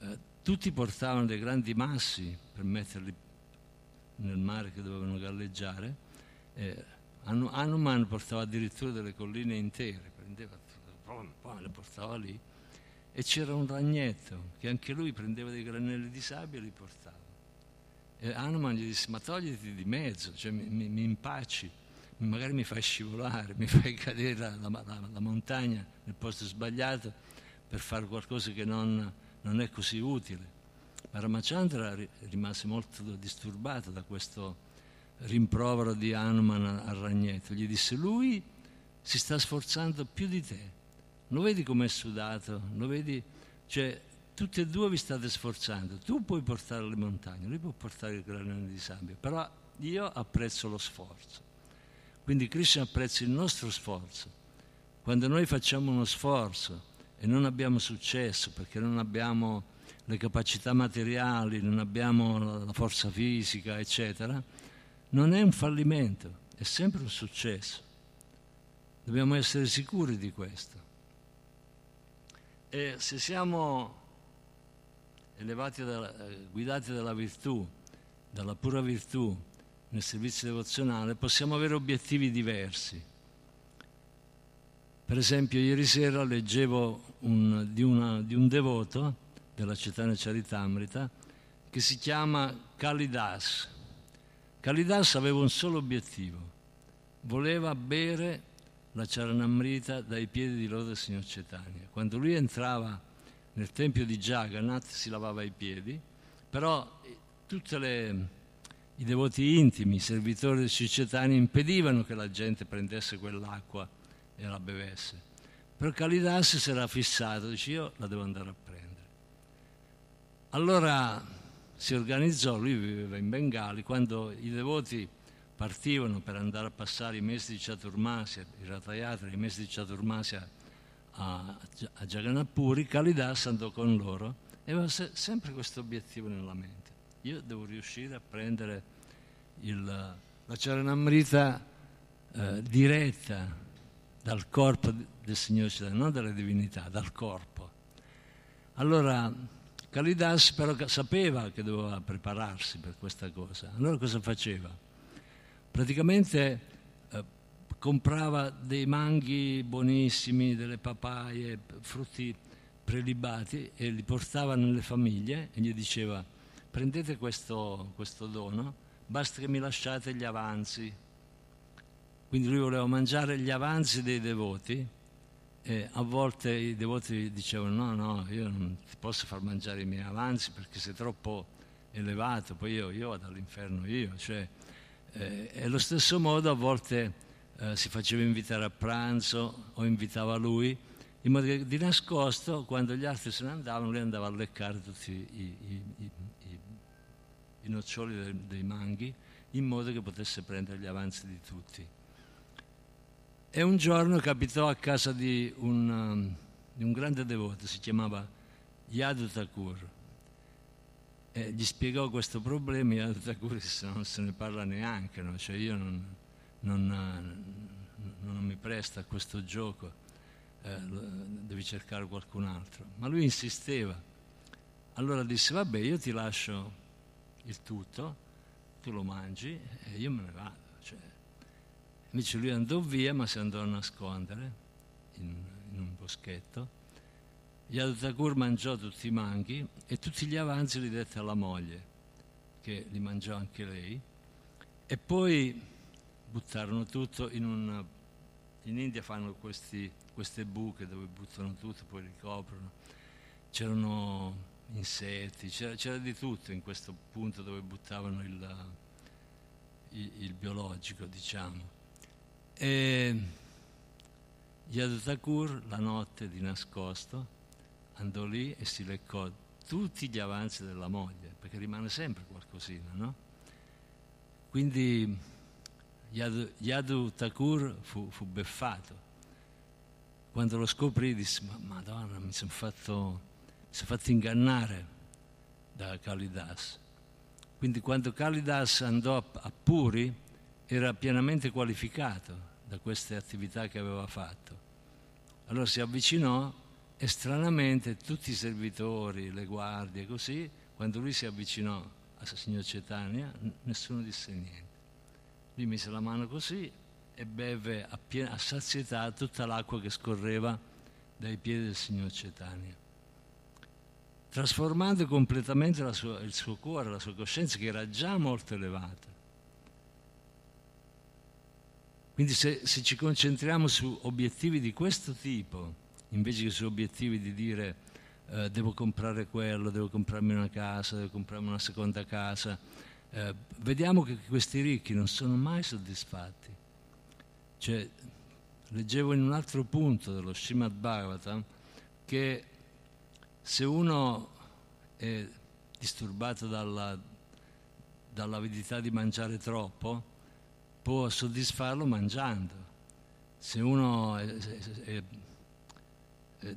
eh, tutti portavano dei grandi massi per metterli nel mare che dovevano galleggiare. Eh, Hanuman portava addirittura delle colline intere, prendeva le portava lì e c'era un ragnetto che anche lui prendeva dei granelli di sabbia e li portava. E Hanuman gli disse: Ma togliti di mezzo, cioè mi, mi, mi impacci, magari mi fai scivolare, mi fai cadere la, la, la, la montagna nel posto sbagliato per fare qualcosa che non non è così utile. Ma Ramachandra rimase molto disturbato da questo rimprovero di Hanuman al ragnetto. Gli disse, lui si sta sforzando più di te. Lo vedi com'è sudato? Lo vedi? Cioè, tutti e due vi state sforzando. Tu puoi portare le montagne, lui può portare il granello di sabbia, però io apprezzo lo sforzo. Quindi Krishna apprezza il nostro sforzo. Quando noi facciamo uno sforzo e non abbiamo successo perché non abbiamo le capacità materiali, non abbiamo la forza fisica, eccetera, non è un fallimento, è sempre un successo. Dobbiamo essere sicuri di questo. E se siamo elevati dalla, guidati dalla virtù, dalla pura virtù nel servizio devozionale, possiamo avere obiettivi diversi per esempio, ieri sera leggevo un, di, una, di, un devoto della Cetana Charitamrita che si chiama Kalidas. Kalidas aveva un solo obiettivo, voleva bere la Charanamrita dai piedi di del signor Cetania. Quando lui entrava nel tempio di Jagannath si lavava i piedi, però tutti i devoti intimi, i servitori del Cetania impedivano che la gente prendesse quell'acqua e la bevesse. Però Kalidas si era fissato, dice io la devo andare a prendere. Allora si organizzò, lui viveva in Bengali, quando i devoti partivano per andare a passare i mesi di Chaturmasya, i Ratayatra, i mesi di Chaturmasya a, a Jagannath Kalidas andò con loro e aveva se, sempre questo obiettivo nella mente. Io devo riuscire a prendere il, la Charanamrita eh, diretta dal corpo del Signore Celeste, non dalla divinità, dal corpo. Allora Kalidas però sapeva che doveva prepararsi per questa cosa. Allora cosa faceva? Praticamente eh, comprava dei manghi buonissimi, delle papaie, frutti prelibati e li portava nelle famiglie e gli diceva prendete questo, questo dono, basta che mi lasciate gli avanzi. Quindi lui voleva mangiare gli avanzi dei devoti e a volte i devoti dicevano no, no, io non ti posso far mangiare i miei avanzi perché sei troppo elevato, poi io, io vado all'inferno io. Cioè, eh, e allo stesso modo a volte eh, si faceva invitare a pranzo o invitava lui, in modo che di nascosto, quando gli altri se ne andavano, lui andava a leccare tutti i, i, i, i noccioli dei, dei manghi, in modo che potesse prendere gli avanzi di tutti. E un giorno capitò a casa di un, um, di un grande devoto, si chiamava Yadu Thakur, e gli spiegò questo problema, Yadu Thakur disse non se ne parla neanche, no? cioè io non, non, non, mi presta a questo gioco, eh, devi cercare qualcun altro. Ma lui insisteva. Allora disse, vabbè, io ti lascio il tutto, tu lo mangi e io me ne vado. Invece lui andò via, ma si andò a nascondere in, in un boschetto. Yadutakur mangiò tutti i manghi e tutti gli avanzi li dette alla moglie, che li mangiò anche lei. E poi buttarono tutto in un... In India fanno questi, queste buche dove buttano tutto, poi ricoprono. C'erano insetti, c'era, c'era, di tutto in questo punto dove buttavano il, il, il biologico, diciamo. E Yadutakur la notte di nascosto andò lì e si leccò tutti gli avanzi della moglie, perché rimane sempre qualcosina, no? Quindi Yadu, Yadu Thakur fu, fu, beffato. Quando lo scoprì disse, ma madonna, mi sono fatto, son fatto ingannare da Kalidas. Quindi quando Kalidas andò a, a Puri era pienamente qualificato da queste attività che aveva fatto. Allora si avvicinò e stranamente tutti i servitori, le guardie, così, quando lui si avvicinò a signor Cetania, nessuno disse niente. Lui mise la mano così e beve a, pien- a sazietà tutta l'acqua che scorreva dai piedi del signor Cetania, trasformando completamente sua, il suo cuore, la sua coscienza, che era già molto elevata. Quindi se, se, ci concentriamo su obiettivi di questo tipo, invece che su obiettivi di dire eh, devo comprare quello, devo comprarmi una casa, devo comprarmi una seconda casa, eh, vediamo che questi ricchi non sono mai soddisfatti. Cioè, leggevo in un altro punto dello Srimad Bhagavatam che se uno è disturbato dalla, dall'avidità di mangiare troppo, può soddisfarlo mangiando. Se uno è, è, è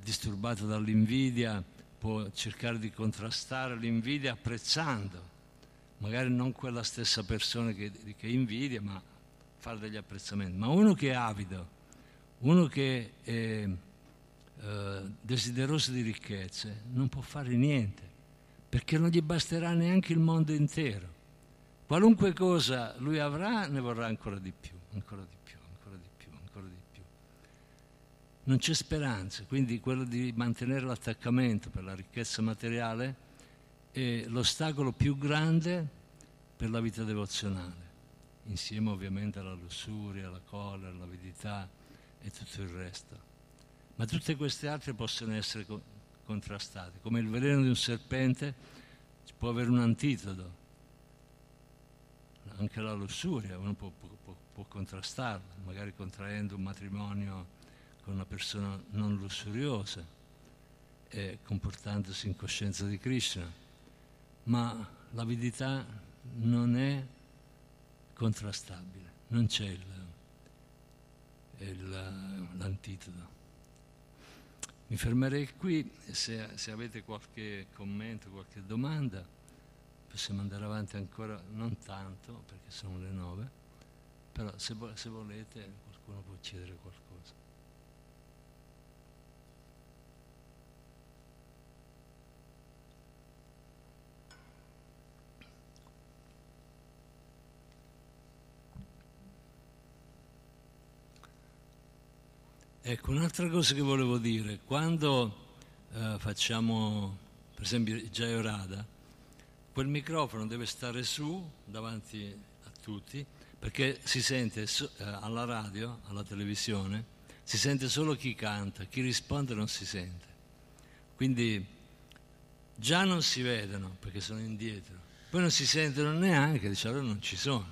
disturbato dall'invidia, può cercare di contrastare l'invidia apprezzando, magari non quella stessa persona che, che invidia, ma fare degli apprezzamenti. Ma uno che è avido, uno che è eh, desideroso di ricchezze, non può fare niente, perché non gli basterà neanche il mondo intero. Qualunque cosa lui avrà, ne vorrà ancora di più, ancora di più, ancora di più, ancora di più. Non c'è speranza, quindi quello di mantenere l'attaccamento per la ricchezza materiale è l'ostacolo più grande per la vita devozionale, insieme ovviamente alla lussuria, alla collera, all'avidità e tutto il resto. Ma tutte queste altre possono essere contrastate, come il veleno di un serpente può avere un antidoto anche la lussuria, uno può, può, può contrastarla, magari contraendo un matrimonio con una persona non lussuriosa e comportandosi in coscienza di Krishna, ma l'avidità non è contrastabile, non c'è il, il, l'antitodo. Mi fermerei qui, se, se avete qualche commento, qualche domanda possiamo andare avanti ancora, non tanto perché sono le nove, però se, se volete qualcuno può chiedere qualcosa. Ecco, un'altra cosa che volevo dire, quando eh, facciamo, per esempio, Jayorada, quel microfono deve stare su davanti a tutti perché si sente so, eh, alla radio, alla televisione, si sente solo chi canta, chi risponde non si sente. Quindi già non si vedono perché sono indietro, poi non si sentono neanche, diciamo, non ci sono.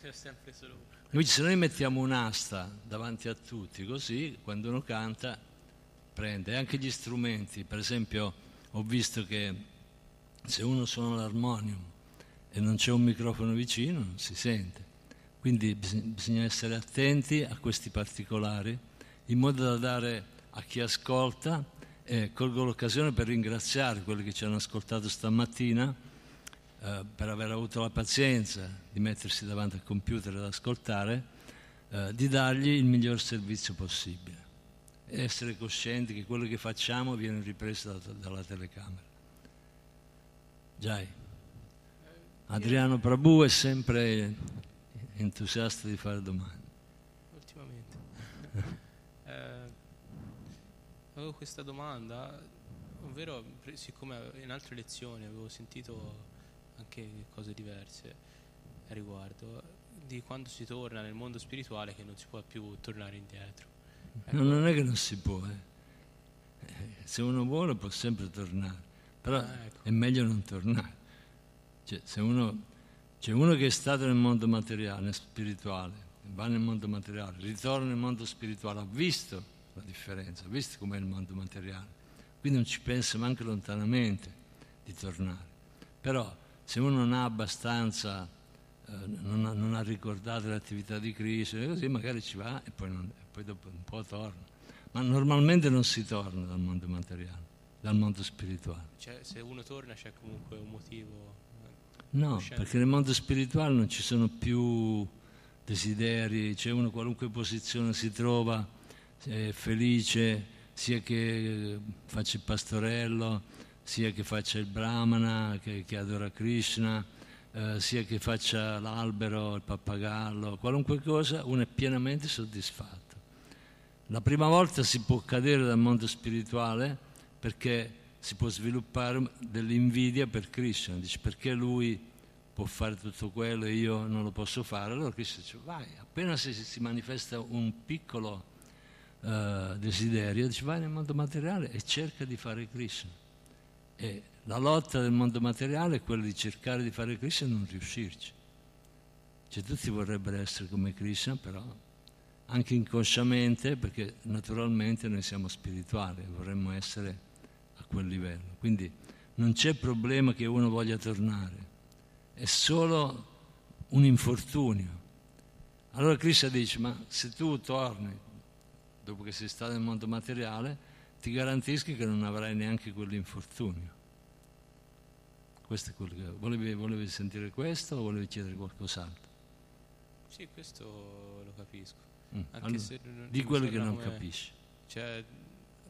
C'è sempre solo Invece se noi mettiamo un'asta davanti a tutti, così quando uno canta prende anche gli strumenti, per esempio ho visto che se uno suona l'armonium e non c'è un microfono vicino non si sente, quindi bisogna essere attenti a questi particolari in modo da dare a chi ascolta e colgo l'occasione per ringraziare quelli che ci hanno ascoltato stamattina eh, per aver avuto la pazienza di mettersi davanti al computer ad ascoltare, eh, di dargli il miglior servizio possibile essere coscienti che quello che facciamo viene ripreso da, dalla telecamera. Giai. Adriano Prabhu è sempre entusiasta di fare domande. Ultimamente. eh, avevo questa domanda, ovvero siccome in altre lezioni avevo sentito anche cose diverse a riguardo di quando si torna nel mondo spirituale che non si può più tornare indietro. Ecco. No, non è che non si può, eh. eh se uno vuole può sempre tornare, però ah, ecco. è meglio non tornare. Cioè, se uno, c'è uno che è stato nel mondo materiale, spirituale, va nel mondo materiale, ritorna nel mondo spirituale, ha visto la differenza, ha visto com'è il mondo materiale, quindi non ci pensa neanche lontanamente di tornare. Però se uno non ha abbastanza, eh, non, ha, non, ha, ricordato l'attività di Cristo, così magari ci va e poi, non, e poi dopo un po' torna. Ma normalmente non si torna dal mondo materiale, dal mondo spirituale. Cioè, se uno torna c'è comunque un motivo? Eh, no, perché nel mondo spirituale non ci sono più desideri, c'è uno qualunque posizione si trova, è felice, sia che faccia il pastorello, sia che faccia il brahmana, che, che adora Krishna, eh, sia che faccia l'albero, il pappagallo, qualunque cosa, uno è pienamente soddisfatto. La prima volta si può cadere dal mondo spirituale perché si può sviluppare dell'invidia per Krishna, dice perché lui può fare tutto quello e io non lo posso fare, allora Krishna dice vai, appena si, si manifesta un piccolo uh, desiderio, dice vai nel mondo materiale e cerca di fare Krishna. E la lotta del mondo materiale è quella di cercare di fare Krishna e non riuscirci. Cioè tutti vorrebbero essere come Krishna, però anche inconsciamente, perché naturalmente noi siamo spirituali vorremmo essere a quel livello. Quindi non c'è problema che uno voglia tornare, è solo un infortunio. Allora Krishna dice, ma se tu torni dopo che sei stato nel mondo materiale, ti garantisco che non avrai neanche quell'infortunio. Questo è quello che... Volevi, volevi sentire questo o volevi chiedere qualcos'altro? Sì, questo lo capisco. Mm. Allora, non, di quello che non capisci. Cioè,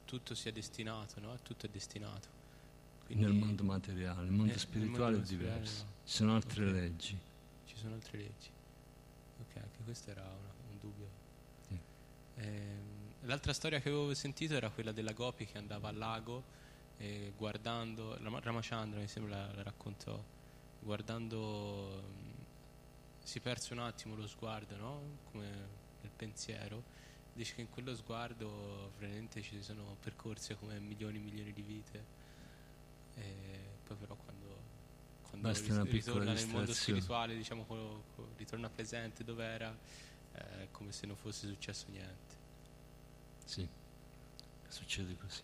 tutto sia destinato, no? Tutto è destinato. Quindi, nel mondo materiale, il mondo eh, spirituale mondo è diverso. No. Ci sono altre okay. leggi. Ci sono altre leggi. Ok, anche questo era una, un dubbio. Sì. Eh, L'altra storia che avevo sentito era quella della Gopi che andava al lago e guardando, Ramachandra mi sembra la raccontò, guardando si perse un attimo lo sguardo, no? Come nel pensiero. Dice che in quello sguardo veramente ci sono percorse come milioni e milioni di vite. E poi però quando, quando ris- ritorna nel mondo spirituale, diciamo, ritorna presente dove era, è come se non fosse successo niente. Sì, succede così.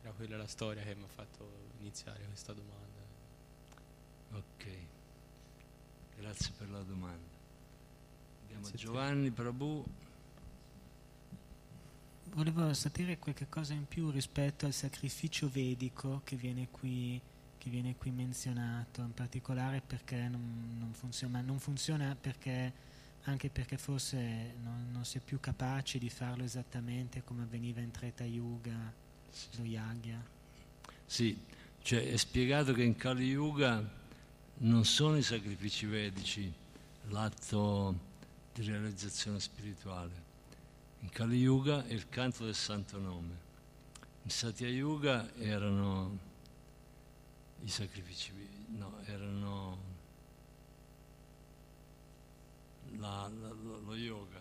Era quella la storia che mi ha fatto iniziare questa domanda. Ok, grazie per la domanda. Andiamo a Giovanni Prabhu. Volevo sapere qualche cosa in più rispetto al sacrificio vedico che viene qui, che viene qui menzionato, in particolare perché non, non, funziona, non funziona perché anche perché forse non, non, si è più capaci di farlo esattamente come avveniva in Treta Yuga, lo Yagya. Sì, cioè è spiegato che in Kali Yuga non sono i sacrifici vedici l'atto di realizzazione spirituale. In Kali Yuga è il canto del santo nome. In Satya Yuga erano i sacrifici, no, erano la, la, lo, yoga,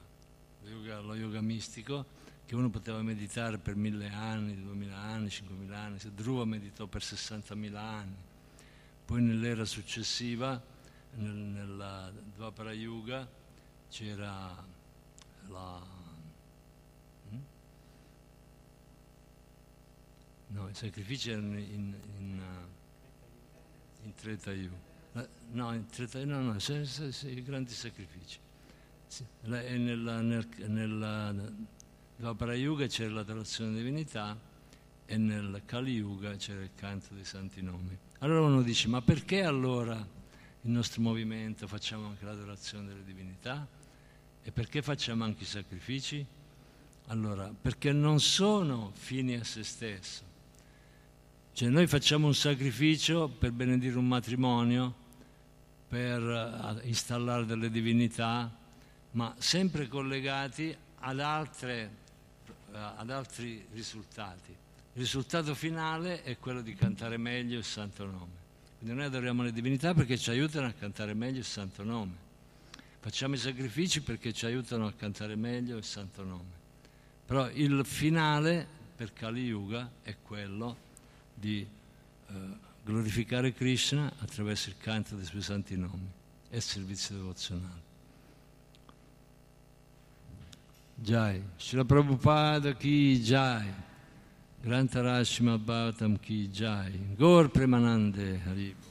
lo yoga, lo yoga mistico che uno poteva meditare per mille anni, duemila anni, cinquemila anni, Dhruva meditò per sessantamila anni, poi nell'era successiva, nel, nella Dvapara Yuga, c'era la... Hm? No, i sacrifici erano in, in, in Treta Yuga. No, in Treta no, no, i grandi sacrifici. Nella, nel, nella Dvapara Yuga c'era l'adorazione della divinità e nel Kali Yuga c'era il canto dei santi nomi. Allora uno dice, ma perché allora il nostro movimento facciamo anche l'adorazione delle divinità? E perché facciamo anche i sacrifici? Allora, perché non sono fini a se stesso. Cioè noi facciamo un sacrificio per benedire un matrimonio, per eh, installare delle divinità, ma sempre collegati ad, altre, eh, ad altri risultati. Il risultato finale è quello di cantare meglio il santo nome. Quindi noi adoriamo le divinità perché ci aiutano a cantare meglio il santo nome. Facciamo i sacrifici perché ci aiutano a cantare meglio il santo nome. Però il finale per Kali Yuga è quello di eh, glorificare Krishna attraverso il canto dei suoi santi nomi e il servizio devozionale. Jai, Srila Prabhupada ki Jai, Grantarashima Bhattam ki Jai, Gaur Premanande Haribo.